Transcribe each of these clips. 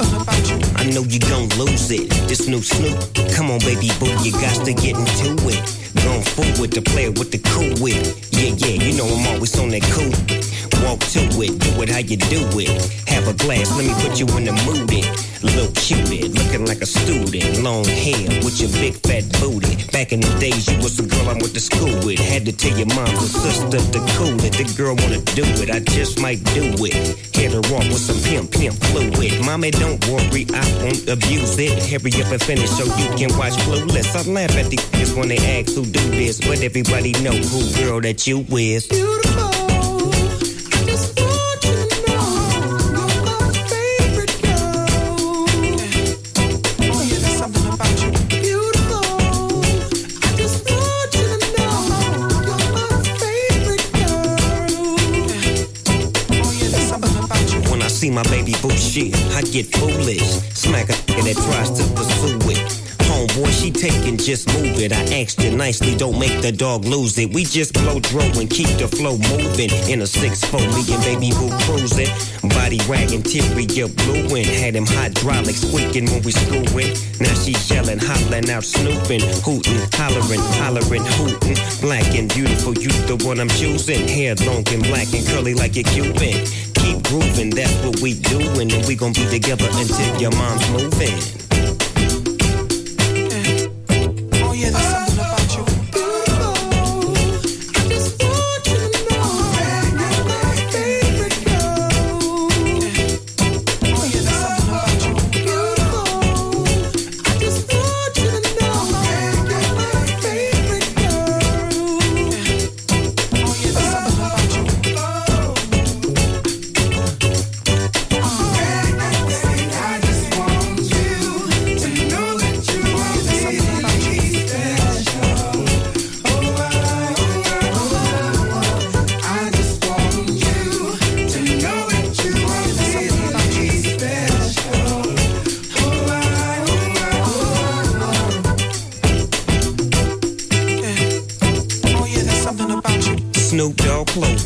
I know you gon' lose it. This new Snoop, come on, baby boo, you got to get into it. Going forward to play it with the cool wit. Yeah, yeah, you know I'm always on that cool. Walk to it, do it how you do it. Have a glass, let me put you in the mood. It. Little cupid, looking like a student. Long hair with your big fat booty. Back in the days, you was the girl I went to school with. Had to tell your mom and sister to cool it. The girl wanna do it, I just might do it. Hit her off with some pimp, pimp fluid. Mommy, don't worry, I won't abuse it. Hurry up and finish so you can watch Clueless. I laugh at these kids when they ask who do this, but everybody know who girl that you is. Beautiful I just want you to know I'm my favorite girl yeah there's something about you Beautiful I just want you to know You're my favorite girl yeah there's something about you When I see my baby boo I get foolish. Smack a that tries to pursue it. Oh, Homeboy, she taking, just move it. I asked you nicely, don't make the dog lose it. We just blow dro and keep the flow moving. In a 6-4, me and baby boo cruising. Body wagging, teary, up blueing. Had him hydraulics squeaking when we screwing. Now she yelling, hollering out, snooping, hooting, hollering, hollering, hooting. Black and beautiful, you the one I'm choosing. Hair long and black and curly like a Cuban. Keep grooving, that's what we doing. And we gon' be together until your mom's moving.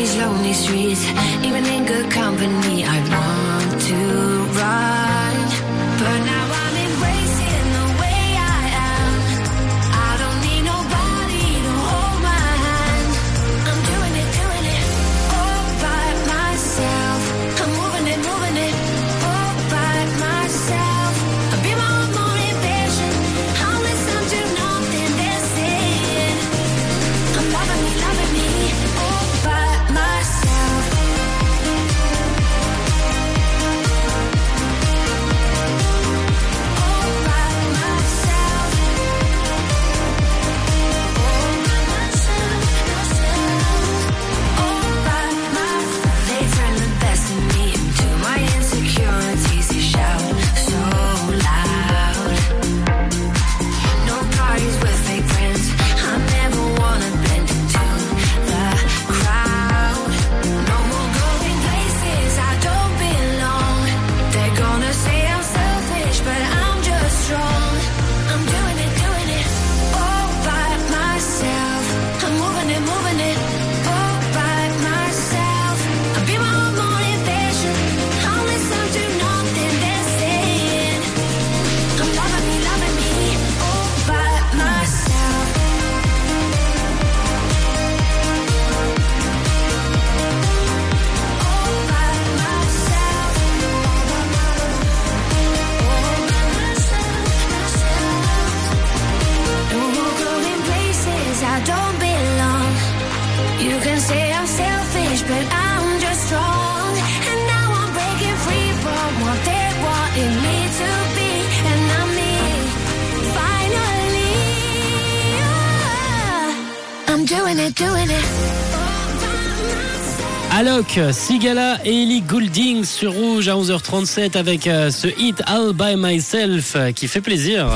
These lonely streets, even in good company, I want to Alok, Sigala et Ellie Goulding sur Rouge à 11h37 avec euh, ce hit All By Myself euh, qui fait plaisir.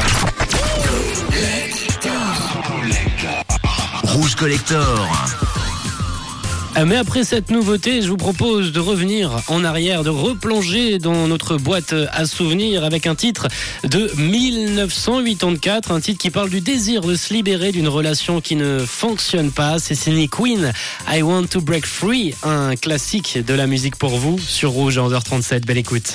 Rouge Collector. Euh, Mais après cette nouveauté, je vous propose de revenir en arrière, de replonger dans notre boîte à souvenirs avec un titre de 1984, un titre qui parle du désir de se libérer d'une relation qui ne fonctionne pas. C'est signé Queen, I Want to Break Free, un classique de la musique pour vous sur Rouge à 11h37. Belle écoute.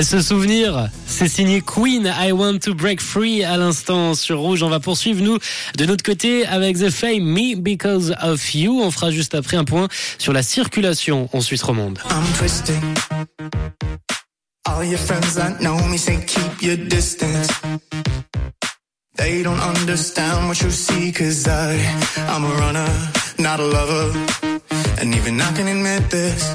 Et ce souvenir, c'est signé Queen, I Want to Break Free à l'instant sur Rouge. On va poursuivre, nous, de notre côté avec The Fame, Me Because of You. On fera juste après un point sur la circulation en Suisse romande. I'm twisting. All your friends that know me say keep your distance. They don't understand what you see, cause I, I'm a runner, not a lover. And even I can admit this.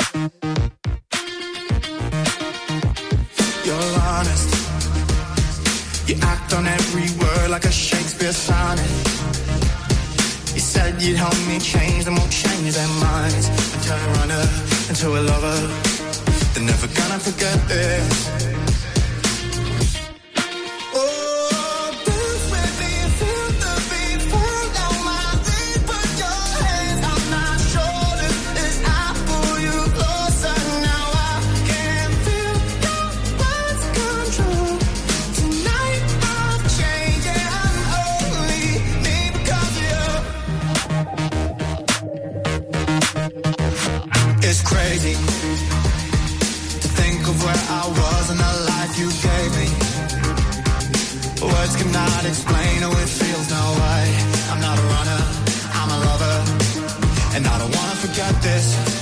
Like a Shakespeare sonnet. You said you'd help me change, them won't change their minds. And turn a runner into a lover. They're never gonna forget this. Of where I was and the life you gave me. Words cannot explain how it feels no way. I'm not a runner, I'm a lover. And I don't wanna forget this.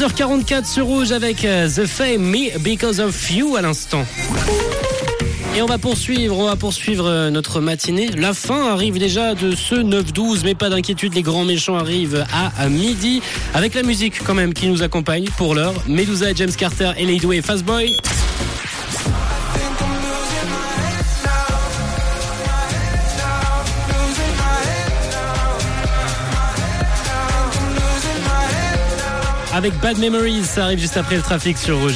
11h44 sur Rouge avec euh, The Fame Me Because of You à l'instant. Et on va poursuivre, on va poursuivre euh, notre matinée. La fin arrive déjà de ce 9-12, mais pas d'inquiétude, les grands méchants arrivent à, midi avec la musique quand même qui nous accompagne pour l'heure. Medusa, James Carter, et et Fastboy. Avec Bad Memories, ça arrive juste après le trafic sur Rouge.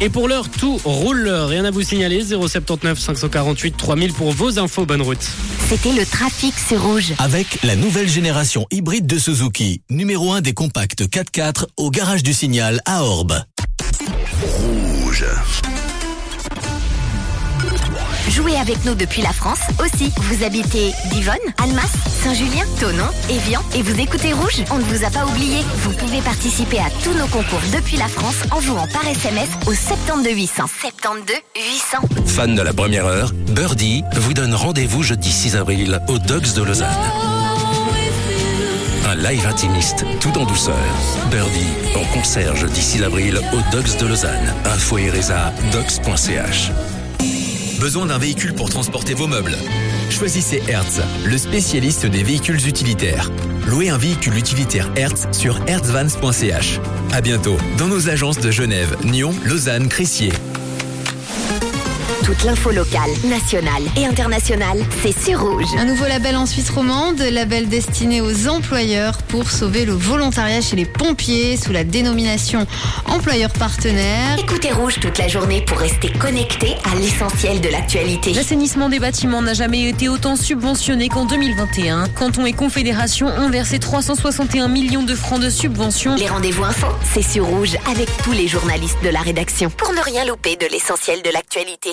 Et pour l'heure, tout roule. Rien à vous signaler. 079 548 3000 pour vos infos. Bonne route. C'était le trafic sur rouge. Avec la nouvelle génération hybride de Suzuki, numéro 1 des compacts 4x4 au garage du signal à Orbe. Rouge. Jouez avec nous depuis la France aussi. Vous habitez Divonne, Almas, Saint-Julien, Tonon, Évian et vous écoutez Rouge On ne vous a pas oublié. Vous pouvez participer à tous nos concours depuis la France en jouant par SMS au 72 800. 72 800. Fan de la première heure, Birdie vous donne rendez-vous jeudi 6 avril au Dogs de Lausanne. Un live intimiste, tout en douceur. Birdie en concert jeudi 6 avril au Dogs de Lausanne. Info et résa, dogs.ch. Besoin d'un véhicule pour transporter vos meubles Choisissez Hertz, le spécialiste des véhicules utilitaires. Louez un véhicule utilitaire Hertz sur hertzvans.ch. À bientôt dans nos agences de Genève, Nyon, Lausanne, Crissier. Toute l'info locale, nationale et internationale, c'est sur Rouge. Un nouveau label en Suisse romande, label destiné aux employeurs pour sauver le volontariat chez les pompiers sous la dénomination employeur partenaire. Écoutez Rouge toute la journée pour rester connecté à l'essentiel de l'actualité. L'assainissement des bâtiments n'a jamais été autant subventionné qu'en 2021. Canton et Confédération ont versé 361 millions de francs de subventions. Les rendez-vous info, c'est sur Rouge avec tous les journalistes de la rédaction pour ne rien louper de l'essentiel de l'actualité.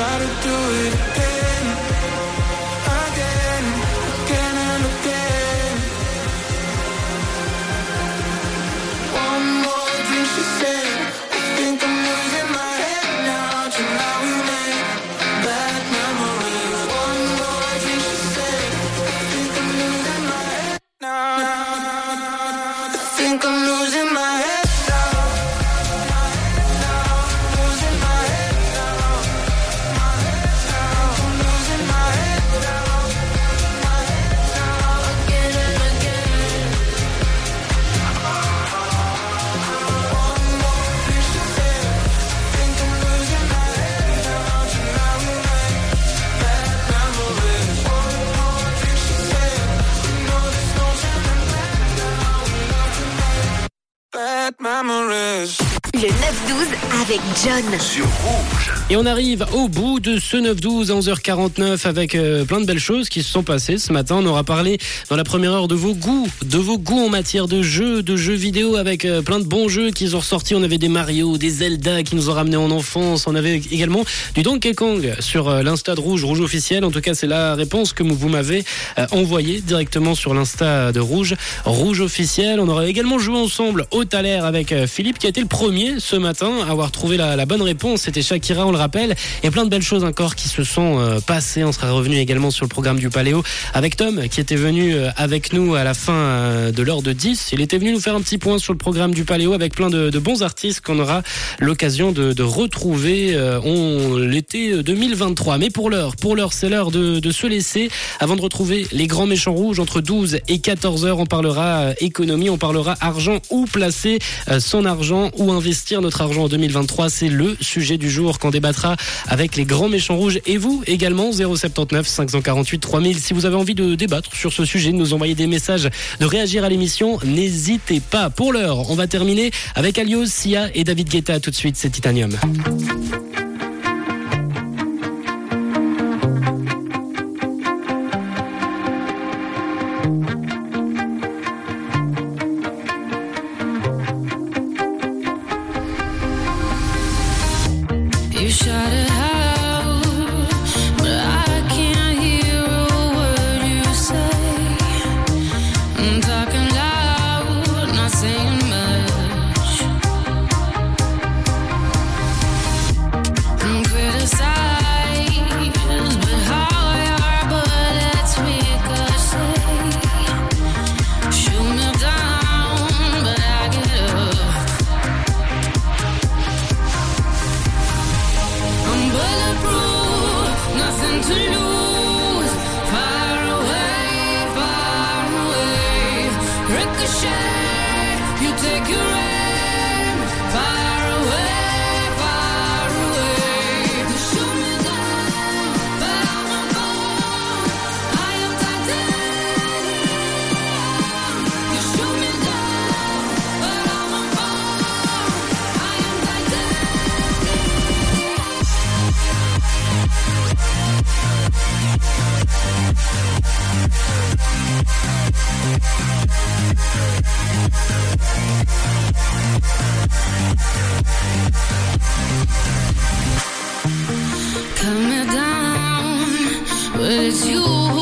gotta do it. 9-12 avec John. Sur Rouge. Et on arrive au bout de ce 9-12 à 11h49 avec euh, plein de belles choses qui se sont passées ce matin. On aura parlé dans la première heure de vos goûts, de vos goûts en matière de jeux, de jeux vidéo avec euh, plein de bons jeux qui ont ressorti. On avait des Mario, des Zelda qui nous ont ramenés en enfance. On avait également du Donkey Kong sur euh, l'Insta de Rouge, Rouge officiel. En tout cas, c'est la réponse que vous m'avez euh, envoyée directement sur l'Insta de Rouge, Rouge officiel. On aura également joué ensemble au Thaler avec euh, Philippe qui a été le premier ce matin avoir trouvé la, bonne réponse. C'était Shakira, on le rappelle. Et plein de belles choses encore qui se sont euh, passées. On sera revenu également sur le programme du Paléo avec Tom qui était venu euh, avec nous à la fin euh, de l'heure de 10. Il était venu nous faire un petit point sur le programme du Paléo avec plein de, bons artistes qu'on aura l'occasion de, retrouver on l'été 2023. Mais pour l'heure, pour l'heure, c'est l'heure de, se laisser avant de retrouver les grands méchants rouges entre 12 et 14 heures. On parlera économie, on parlera argent, où placer son argent, où investir argent en 2023. C'est le sujet du jour qu'on débattra avec les grands méchants rouges et vous également 079 548 3000. Si vous avez envie de débattre sur ce sujet, de nous envoyer des messages, de réagir à l'émission, n'hésitez pas. Pour l'heure, on va terminer avec Alios, Sia et David Guetta. Tout de suite, c'est Titanium. me down, but it's you.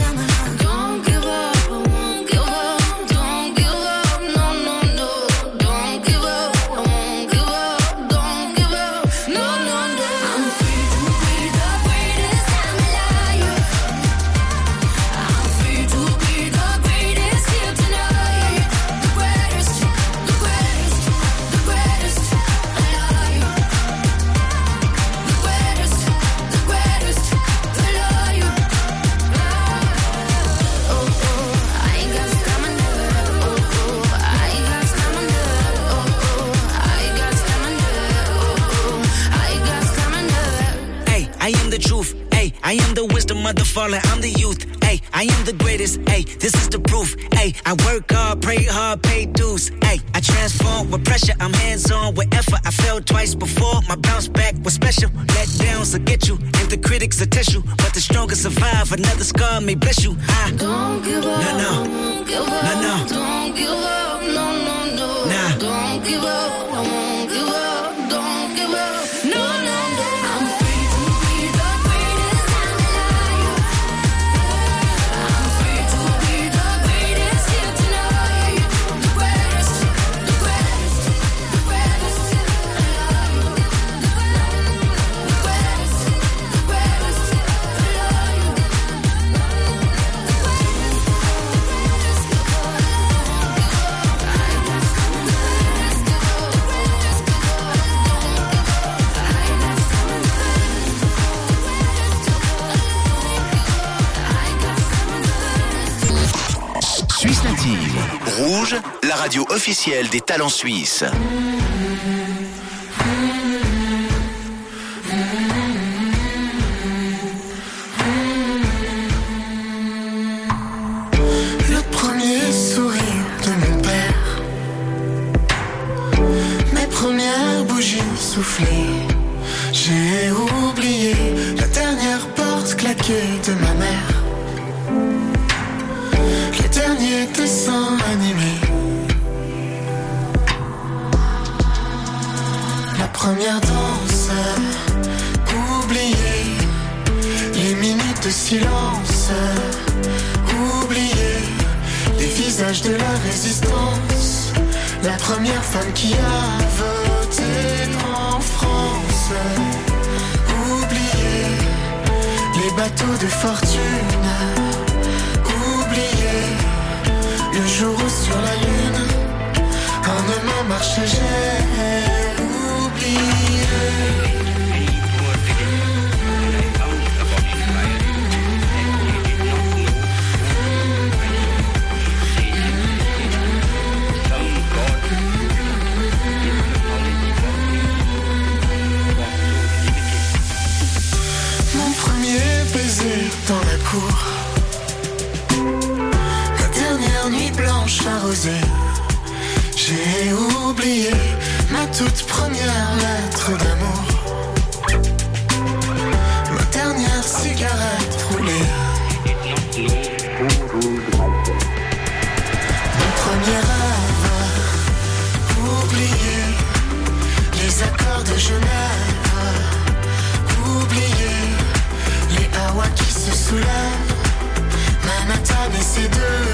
understand pressure. I'm hands on wherever I fell twice before. My bounce back was special. Let downs will get you, and the critics will test you. But the strongest survive. Another scar may bless you. I don't give up. No, no. No, no. Don't give up. No, no, no. Nah. Don't give up. I won't give up. Rouge, la radio officielle des talents suisses. 世界 Hadi